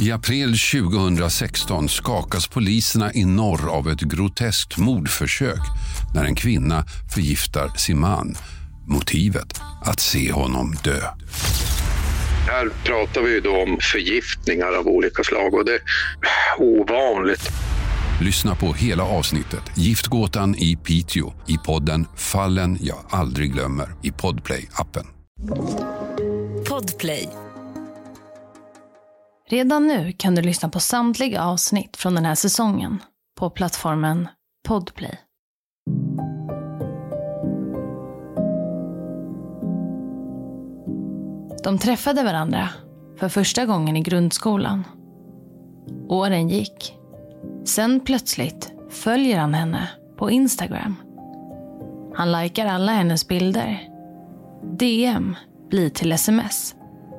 I april 2016 skakas poliserna i norr av ett groteskt mordförsök när en kvinna förgiftar sin man. Motivet? Att se honom dö. Här pratar vi då om förgiftningar av olika slag och det är ovanligt. Lyssna på hela avsnittet Giftgåtan i Piteå i podden Fallen jag aldrig glömmer i Podplay-appen. Podplay. Redan nu kan du lyssna på samtliga avsnitt från den här säsongen på plattformen Podplay. De träffade varandra för första gången i grundskolan. Åren gick. Sen plötsligt följer han henne på Instagram. Han likar alla hennes bilder. DM blir till sms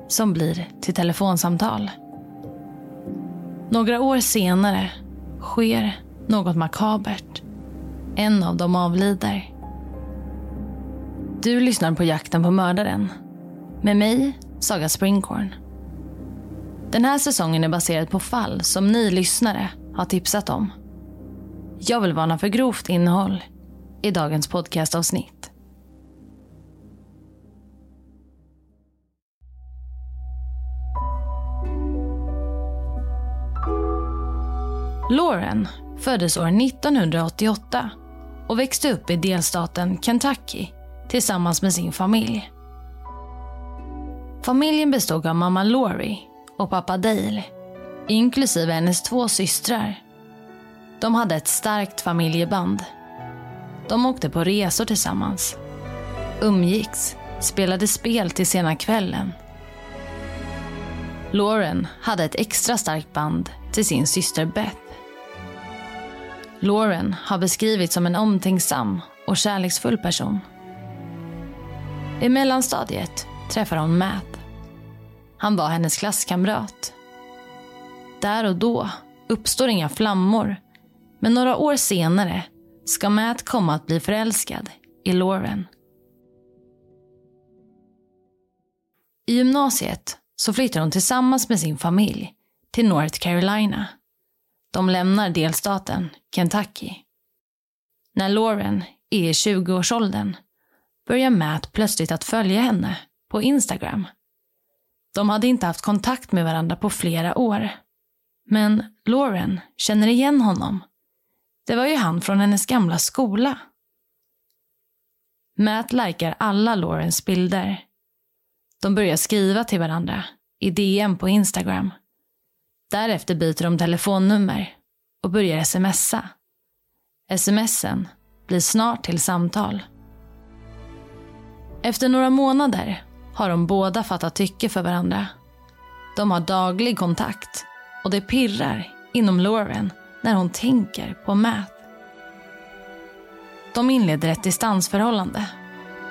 som blir till telefonsamtal. Några år senare sker något makabert. En av dem avlider. Du lyssnar på Jakten på mördaren. Med mig, Saga Springhorn. Den här säsongen är baserad på fall som ni lyssnare har tipsat om. Jag vill varna för grovt innehåll i dagens podcastavsnitt. Lauren föddes år 1988 och växte upp i delstaten Kentucky tillsammans med sin familj. Familjen bestod av mamma Laurie och pappa Dale, inklusive hennes två systrar. De hade ett starkt familjeband. De åkte på resor tillsammans, umgicks, spelade spel till sena kvällen. Lauren hade ett extra starkt band till sin syster Beth. Lauren har beskrivits som en omtänksam och kärleksfull person. I mellanstadiet träffar hon Matt. Han var hennes klasskamrat. Där och då uppstår inga flammor, men några år senare ska Matt komma att bli förälskad i Lauren. I gymnasiet så flyttar hon tillsammans med sin familj till North Carolina. De lämnar delstaten Kentucky. När Lauren är i 20-årsåldern börjar Matt plötsligt att följa henne på Instagram. De hade inte haft kontakt med varandra på flera år. Men Lauren känner igen honom. Det var ju han från hennes gamla skola. Matt likar alla Laurens bilder. De börjar skriva till varandra i DM på Instagram. Därefter byter de telefonnummer och börjar smsa. Smsen blir snart till samtal. Efter några månader har de båda fattat tycke för varandra. De har daglig kontakt och det pirrar inom Lauren när hon tänker på Matt. De inleder ett distansförhållande.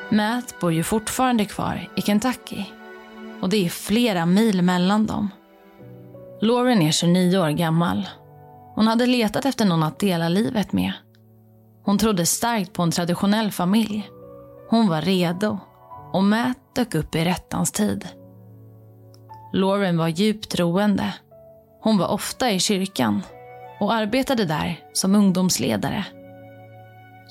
Matt bor ju fortfarande kvar i Kentucky och det är flera mil mellan dem. Lauren är 29 år gammal. Hon hade letat efter någon att dela livet med. Hon trodde starkt på en traditionell familj. Hon var redo och Matt dök upp i rättans tid. Lauren var djupt troende. Hon var ofta i kyrkan och arbetade där som ungdomsledare.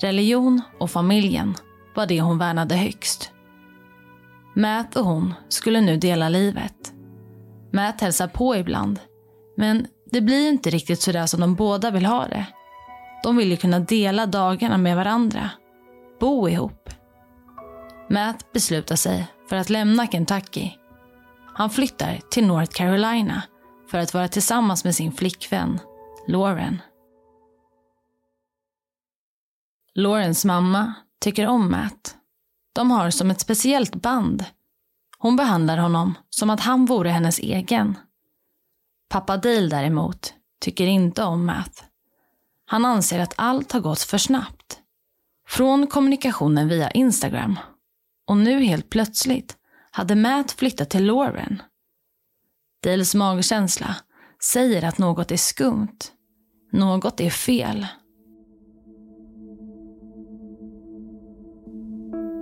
Religion och familjen var det hon värnade högst. Matt och hon skulle nu dela livet. Matt hälsar på ibland, men det blir inte riktigt sådär som de båda vill ha det. De vill ju kunna dela dagarna med varandra, bo ihop. Matt beslutar sig för att lämna Kentucky. Han flyttar till North Carolina för att vara tillsammans med sin flickvän, Lauren. Laurens mamma tycker om Matt. De har som ett speciellt band. Hon behandlar honom som att han vore hennes egen. Pappa Dale däremot tycker inte om Matt. Han anser att allt har gått för snabbt. Från kommunikationen via Instagram och nu helt plötsligt hade Matt flyttat till Lauren. Dales magkänsla säger att något är skumt. Något är fel.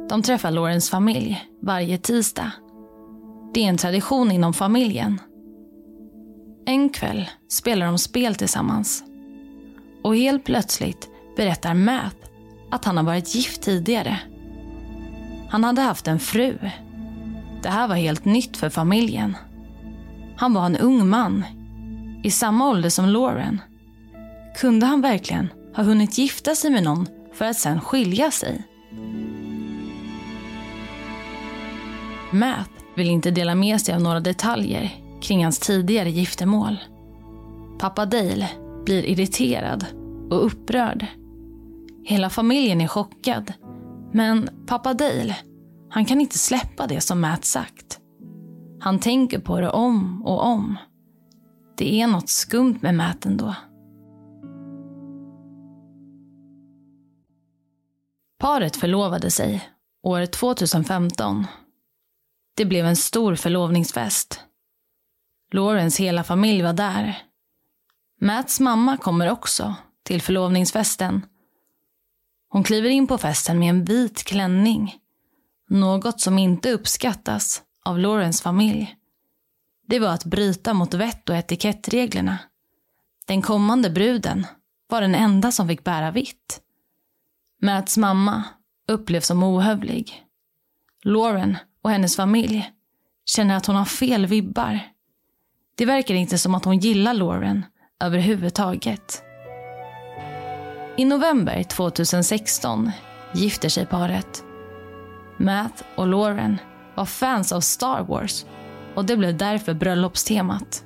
De träffar Laurens familj varje tisdag. Det är en tradition inom familjen. En kväll spelar de spel tillsammans. Och helt plötsligt berättar Matt att han har varit gift tidigare. Han hade haft en fru. Det här var helt nytt för familjen. Han var en ung man, i samma ålder som Lauren. Kunde han verkligen ha hunnit gifta sig med någon för att sen skilja sig? Matt vill inte dela med sig av några detaljer kring hans tidigare giftermål. Pappa Dale blir irriterad och upprörd. Hela familjen är chockad. Men pappa Dale, han kan inte släppa det som Matt sagt. Han tänker på det om och om. Det är något skumt med Matt ändå. Paret förlovade sig år 2015. Det blev en stor förlovningsfest. Laurens hela familj var där. Mats mamma kommer också till förlovningsfesten. Hon kliver in på festen med en vit klänning. Något som inte uppskattas av Laurens familj. Det var att bryta mot vett och etikettreglerna. Den kommande bruden var den enda som fick bära vitt. Mats mamma upplevs som ohövlig. Lauren och hennes familj känner att hon har fel vibbar. Det verkar inte som att hon gillar Lauren överhuvudtaget. I november 2016 gifter sig paret. Matt och Lauren var fans av Star Wars och det blev därför bröllopstemat.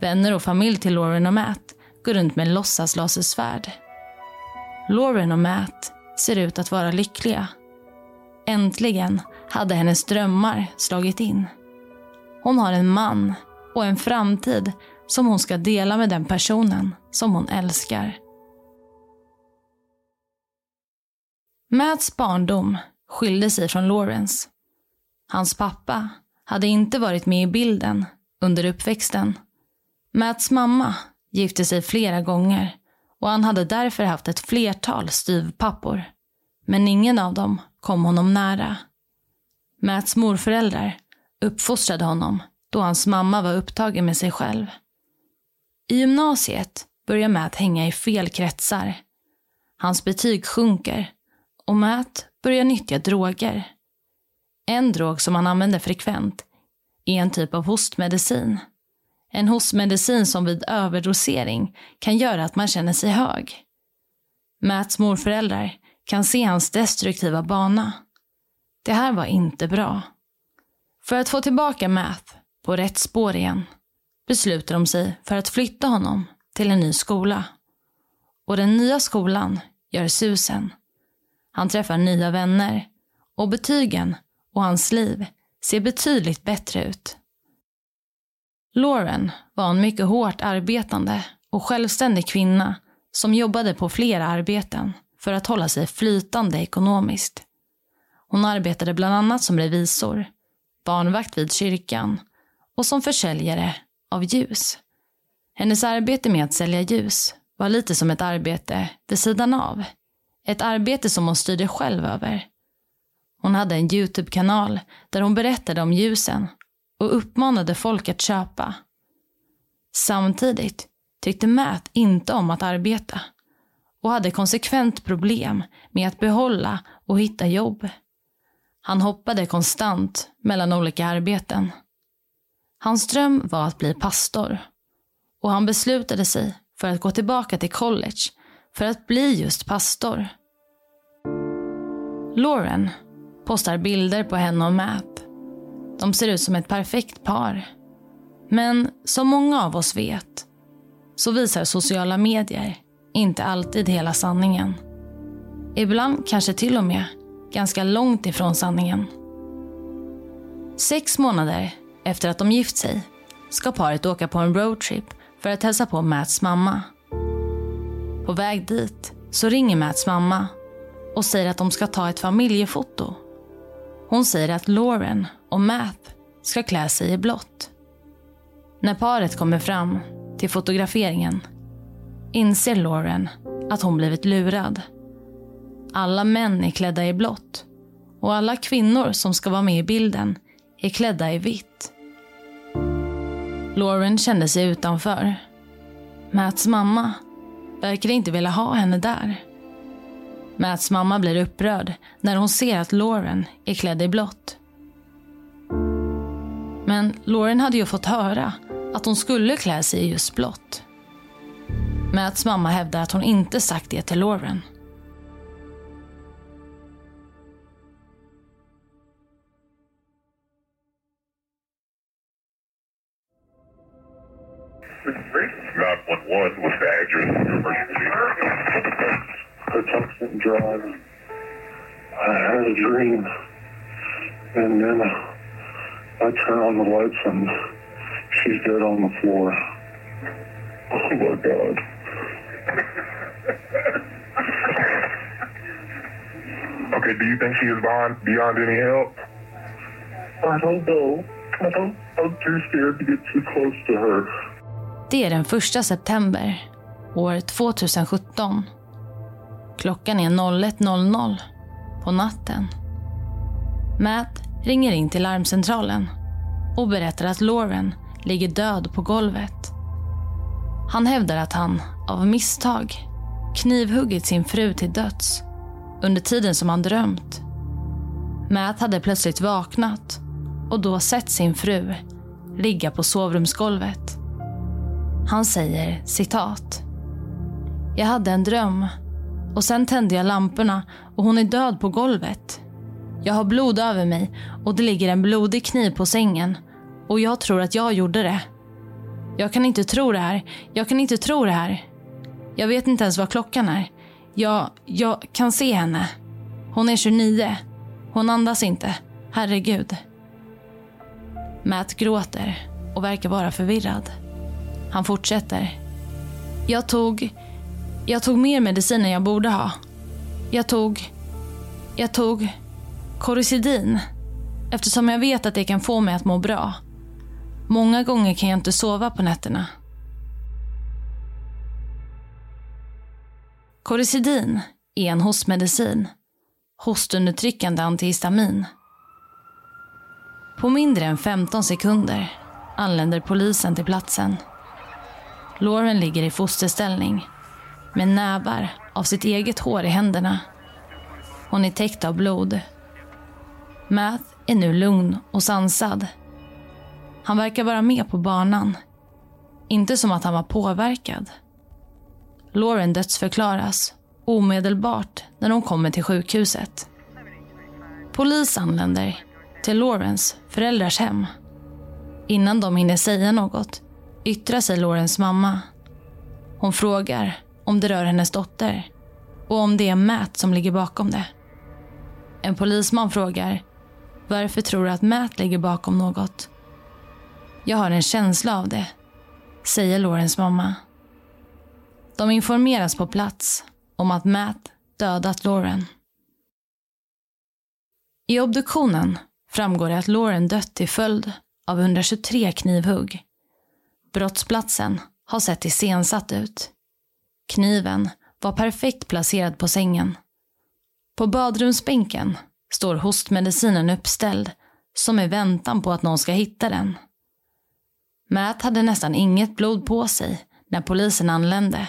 Vänner och familj till Lauren och Matt går runt med låtsaslasersvärd. Lauren och Matt ser ut att vara lyckliga. Äntligen hade hennes drömmar slagit in. Hon har en man och en framtid som hon ska dela med den personen som hon älskar. Matts barndom skilde sig från Lawrence. Hans pappa hade inte varit med i bilden under uppväxten. Matts mamma gifte sig flera gånger och han hade därför haft ett flertal styvpappor. Men ingen av dem kom honom nära. Mats morföräldrar uppfostrade honom då hans mamma var upptagen med sig själv. I gymnasiet börjar Matt hänga i fel kretsar. Hans betyg sjunker och Matt börjar nyttja droger. En drog som han använder frekvent är en typ av hostmedicin. En hostmedicin som vid överdosering kan göra att man känner sig hög. Mats morföräldrar kan se hans destruktiva bana. Det här var inte bra. För att få tillbaka Math på rätt spår igen beslutar de sig för att flytta honom till en ny skola. Och den nya skolan gör susen. Han träffar nya vänner och betygen och hans liv ser betydligt bättre ut. Lauren var en mycket hårt arbetande och självständig kvinna som jobbade på flera arbeten för att hålla sig flytande ekonomiskt. Hon arbetade bland annat som revisor, barnvakt vid kyrkan och som försäljare av ljus. Hennes arbete med att sälja ljus var lite som ett arbete vid sidan av. Ett arbete som hon styrde själv över. Hon hade en Youtube-kanal där hon berättade om ljusen och uppmanade folk att köpa. Samtidigt tyckte Matt inte om att arbeta och hade konsekvent problem med att behålla och hitta jobb. Han hoppade konstant mellan olika arbeten. Hans dröm var att bli pastor och han beslutade sig för att gå tillbaka till college för att bli just pastor. Lauren postar bilder på henne och Matt. De ser ut som ett perfekt par. Men som många av oss vet så visar sociala medier inte alltid hela sanningen. Ibland kanske till och med ganska långt ifrån sanningen. Sex månader efter att de gift sig ska paret åka på en roadtrip för att hälsa på Mats mamma. På väg dit så ringer Mats mamma och säger att de ska ta ett familjefoto. Hon säger att Lauren och Matt ska klä sig i blått. När paret kommer fram till fotograferingen inser Lauren att hon blivit lurad. Alla män är klädda i blått och alla kvinnor som ska vara med i bilden är klädda i vitt. Lauren kände sig utanför. Mats mamma verkar inte vilja ha henne där. Mats mamma blir upprörd när hon ser att Lauren är klädd i blått. Men Lauren hade ju fått höra att hon skulle klä sig i just blått. Mats mamma hävdar att hon inte sagt det till Lauren. Patuxent Drive. I had a dream, and then uh, I turn on the lights and she's dead on the floor. Oh my God. okay, do you think she is beyond, beyond any help? I don't know. I don't, I'm too scared to get too close to her. Det är den 1 september, år 2017. Klockan är 01.00 på natten. Matt ringer in till larmcentralen och berättar att Lauren ligger död på golvet. Han hävdar att han, av misstag, knivhuggit sin fru till döds under tiden som han drömt. Matt hade plötsligt vaknat och då sett sin fru ligga på sovrumsgolvet. Han säger citat. Jag hade en dröm och sen tände jag lamporna och hon är död på golvet. Jag har blod över mig och det ligger en blodig kniv på sängen och jag tror att jag gjorde det. Jag kan inte tro det här. Jag kan inte tro det här. Jag vet inte ens vad klockan är. Jag, jag kan se henne. Hon är 29. Hon andas inte. Herregud. Matt gråter och verkar vara förvirrad. Han fortsätter. Jag tog... Jag tog mer medicin än jag borde ha. Jag tog... Jag tog... Koricidin. Eftersom jag vet att det kan få mig att må bra. Många gånger kan jag inte sova på nätterna. Koricidin är en hostmedicin. Hostundertryckande antihistamin. På mindre än 15 sekunder anländer polisen till platsen. Lauren ligger i fosterställning med nävar av sitt eget hår i händerna. Hon är täckt av blod. Math är nu lugn och sansad. Han verkar vara med på banan. Inte som att han var påverkad. Lauren dödsförklaras omedelbart när de kommer till sjukhuset. Polis anländer till Laurens föräldrars hem. Innan de hinner säga något yttrar sig Laurens mamma. Hon frågar om det rör hennes dotter och om det är Matt som ligger bakom det. En polisman frågar varför tror du att Matt ligger bakom något? Jag har en känsla av det, säger Laurens mamma. De informeras på plats om att Matt dödat Lauren. I obduktionen framgår det att Lauren dött till följd av 123 knivhugg Brottsplatsen har sett iscensatt ut. Kniven var perfekt placerad på sängen. På badrumsbänken står hostmedicinen uppställd som i väntan på att någon ska hitta den. Matt hade nästan inget blod på sig när polisen anlände.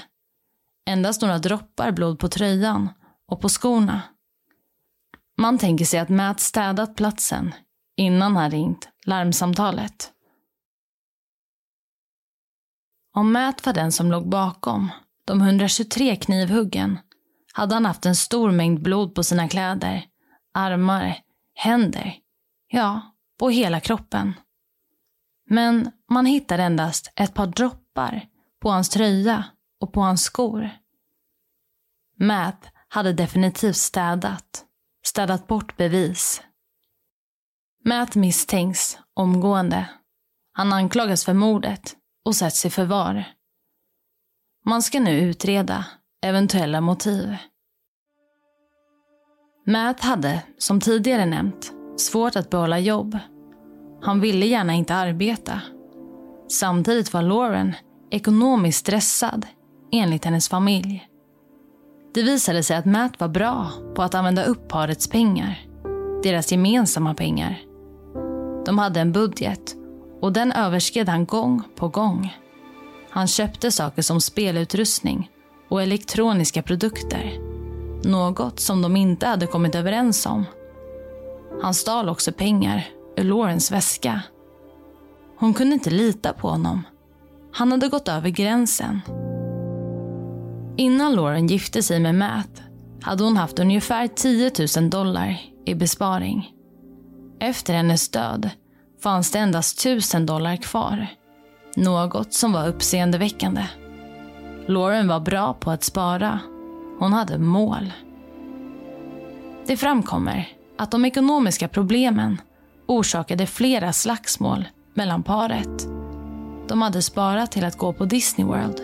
Endast några droppar blod på tröjan och på skorna. Man tänker sig att Matt städat platsen innan han ringt larmsamtalet. Om Matt var den som låg bakom de 123 knivhuggen hade han haft en stor mängd blod på sina kläder, armar, händer, ja, på hela kroppen. Men man hittade endast ett par droppar på hans tröja och på hans skor. Matt hade definitivt städat, städat bort bevis. Matt misstänks omgående. Han anklagas för mordet och sätts i förvar. Man ska nu utreda eventuella motiv. Matt hade, som tidigare nämnt, svårt att behålla jobb. Han ville gärna inte arbeta. Samtidigt var Lauren ekonomiskt stressad, enligt hennes familj. Det visade sig att Matt var bra på att använda upp parets pengar. deras gemensamma pengar. De hade en budget och den överskred han gång på gång. Han köpte saker som spelutrustning och elektroniska produkter. Något som de inte hade kommit överens om. Han stal också pengar ur Laurens väska. Hon kunde inte lita på honom. Han hade gått över gränsen. Innan Lauren gifte sig med Matt hade hon haft ungefär 10 000 dollar i besparing. Efter hennes död fanns det endast 1000 dollar kvar. Något som var uppseendeväckande. Lauren var bra på att spara. Hon hade mål. Det framkommer att de ekonomiska problemen orsakade flera slagsmål mellan paret. De hade sparat till att gå på Disney World.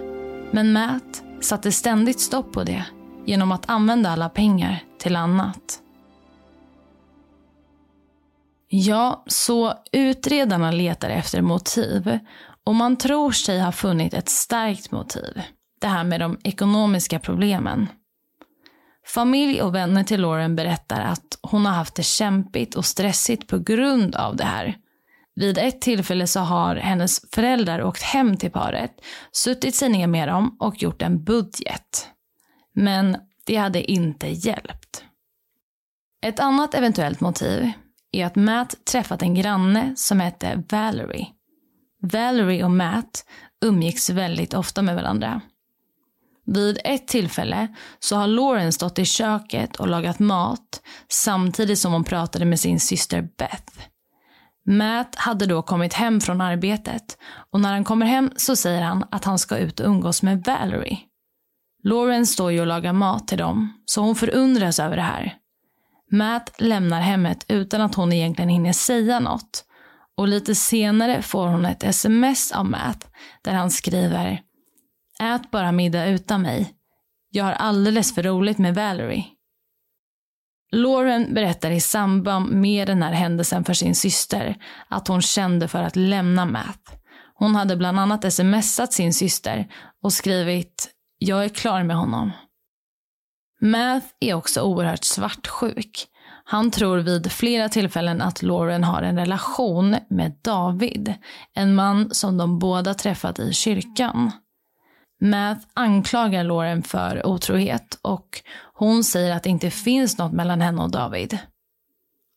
Men Matt satte ständigt stopp på det genom att använda alla pengar till annat. Ja, så utredarna letar efter motiv och man tror sig ha funnit ett starkt motiv. Det här med de ekonomiska problemen. Familj och vänner till Lauren berättar att hon har haft det kämpigt och stressigt på grund av det här. Vid ett tillfälle så har hennes föräldrar åkt hem till paret, suttit sig ner med dem och gjort en budget. Men det hade inte hjälpt. Ett annat eventuellt motiv är att Matt träffat en granne som hette Valerie. Valerie och Matt umgicks väldigt ofta med varandra. Vid ett tillfälle så har Lauren stått i köket och lagat mat samtidigt som hon pratade med sin syster Beth. Matt hade då kommit hem från arbetet och när han kommer hem så säger han att han ska ut och umgås med Valerie. Lauren står ju och lagar mat till dem så hon förundras över det här. Matt lämnar hemmet utan att hon egentligen hinner säga något och lite senare får hon ett sms av Matt där han skriver Ät bara middag utan mig. Jag har alldeles för roligt med Valerie. Lauren berättar i samband med den här händelsen för sin syster att hon kände för att lämna Matt. Hon hade bland annat smsat sin syster och skrivit “Jag är klar med honom”. Math är också oerhört svartsjuk. Han tror vid flera tillfällen att Lauren har en relation med David, en man som de båda träffat i kyrkan. Math anklagar Lauren för otrohet och hon säger att det inte finns något mellan henne och David.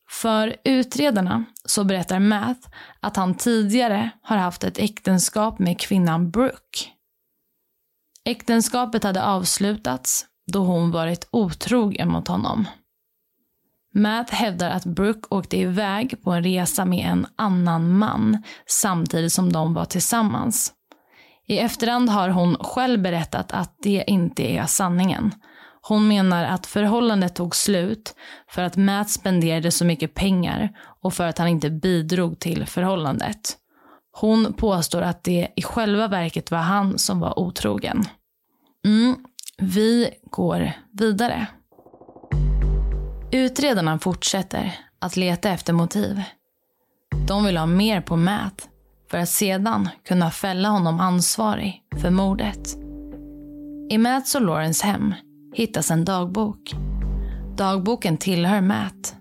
För utredarna så berättar Math att han tidigare har haft ett äktenskap med kvinnan Brooke. Äktenskapet hade avslutats då hon varit otrogen mot honom. Matt hävdar att Brooke åkte iväg på en resa med en annan man samtidigt som de var tillsammans. I efterhand har hon själv berättat att det inte är sanningen. Hon menar att förhållandet tog slut för att Matt spenderade så mycket pengar och för att han inte bidrog till förhållandet. Hon påstår att det i själva verket var han som var otrogen. Mm, vi går vidare. Utredarna fortsätter att leta efter motiv. De vill ha mer på Matt för att sedan kunna fälla honom ansvarig för mordet. I Matts och Laurens hem hittas en dagbok. Dagboken tillhör Matt.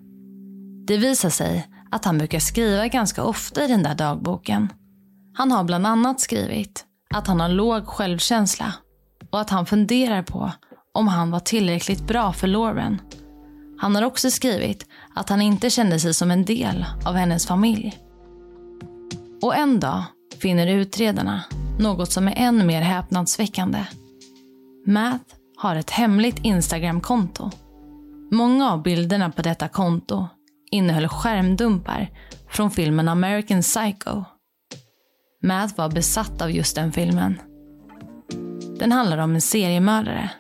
Det visar sig att han brukar skriva ganska ofta i den där dagboken. Han har bland annat skrivit att han har låg självkänsla och att han funderar på om han var tillräckligt bra för Lauren. Han har också skrivit att han inte kände sig som en del av hennes familj. Och en dag finner utredarna något som är än mer häpnadsväckande. Matt har ett hemligt Instagram-konto. Många av bilderna på detta konto innehöll skärmdumpar från filmen American Psycho. Matt var besatt av just den filmen. Den handlar om en seriemördare,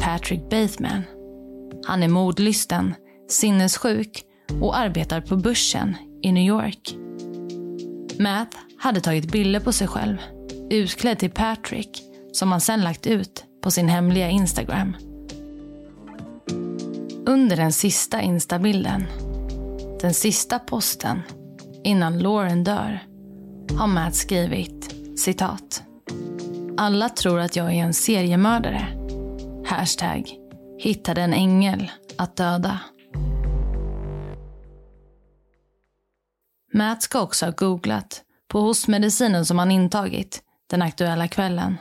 Patrick Bateman. Han är mordlysten, sinnessjuk och arbetar på börsen i New York. Matt hade tagit bilder på sig själv, utklädd till Patrick, som han sen lagt ut på sin hemliga Instagram. Under den sista instabilden, den sista posten, innan Lauren dör, har Matt skrivit citat. Alla tror att jag är en seriemördare. Hashtag hittade en ängel att döda. Matt ska också ha googlat på hostmedicinen som han intagit den aktuella kvällen.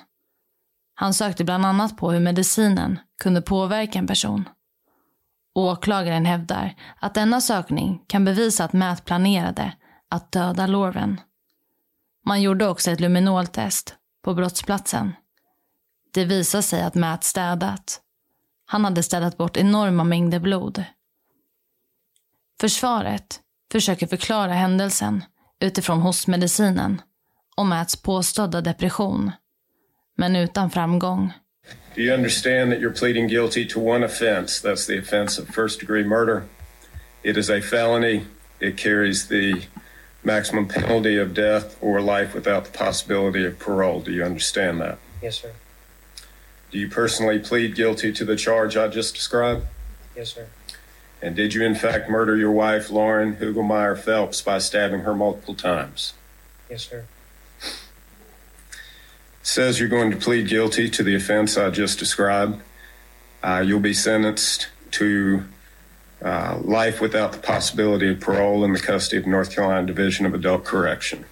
Han sökte bland annat på hur medicinen kunde påverka en person. Åklagaren hävdar att denna sökning kan bevisa att Matt planerade att döda Lauren. Man gjorde också ett luminoltest på brottsplatsen. Det visade sig att Matt städat. Han hade städat bort enorma mängder blod. Försvaret försöker förklara händelsen utifrån hostmedicinen och Matts påstådda depression, men utan framgång. Do you understand that you're pleading guilty to one offense? That's the offense of first degree murder. It is a felony. It carries the maximum penalty of death or life without the possibility of parole. Do you understand that? Yes, sir. Do you personally plead guilty to the charge I just described? Yes, sir. And did you in fact murder your wife, Lauren Hugelmeyer Phelps, by stabbing her multiple times? Yes, sir. says you're going to plead guilty to the offense I just described. Uh, you'll be sentenced to uh, life without the possibility of parole in the custody of North Carolina Division of Adult Correction.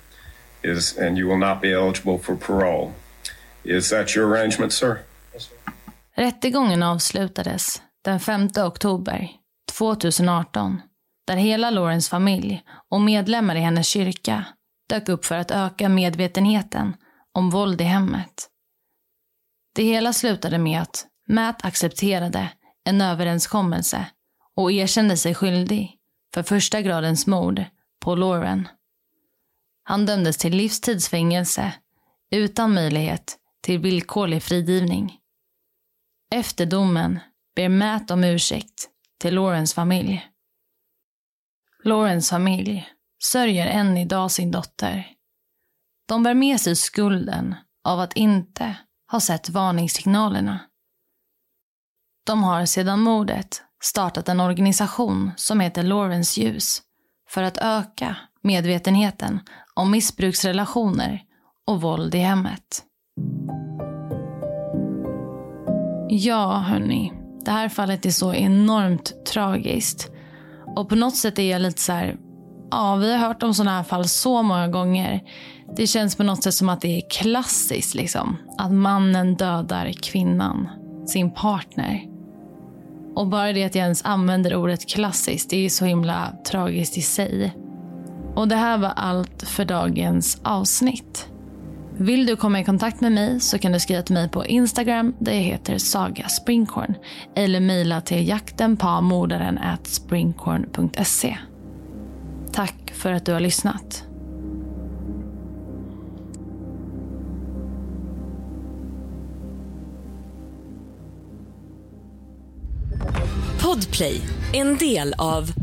Is and you will not be eligible for parole. Is that your arrangement, sir? Rättegången avslutades den 5 oktober 2018 där hela Laurens familj och medlemmar i hennes kyrka dök upp för att öka medvetenheten om våld i hemmet. Det hela slutade med att Matt accepterade en överenskommelse och erkände sig skyldig för första gradens mord på Lauren. Han dömdes till livstidsfängelse utan möjlighet till villkorlig frigivning. Efter domen ber Matt om ursäkt till Laurens familj. Laurens familj sörjer än idag sin dotter. De bär med sig skulden av att inte ha sett varningssignalerna. De har sedan mordet startat en organisation som heter Lawrence ljus för att öka medvetenheten om missbruksrelationer och våld i hemmet. Ja, hörni. Det här fallet är så enormt tragiskt. Och på något sätt är jag lite så här... Ja, vi har hört om sådana här fall så många gånger. Det känns på något sätt som att det är klassiskt. Liksom. Att mannen dödar kvinnan, sin partner. Och bara det att jag ens använder ordet klassiskt, det är så himla tragiskt i sig. Och det här var allt för dagens avsnitt. Vill du komma i kontakt med mig så kan du skriva till mig på Instagram där jag heter Saga Springkorn eller mejla till jaktenpamordaren springkorn.se. Tack för att du har lyssnat. Podplay, en del av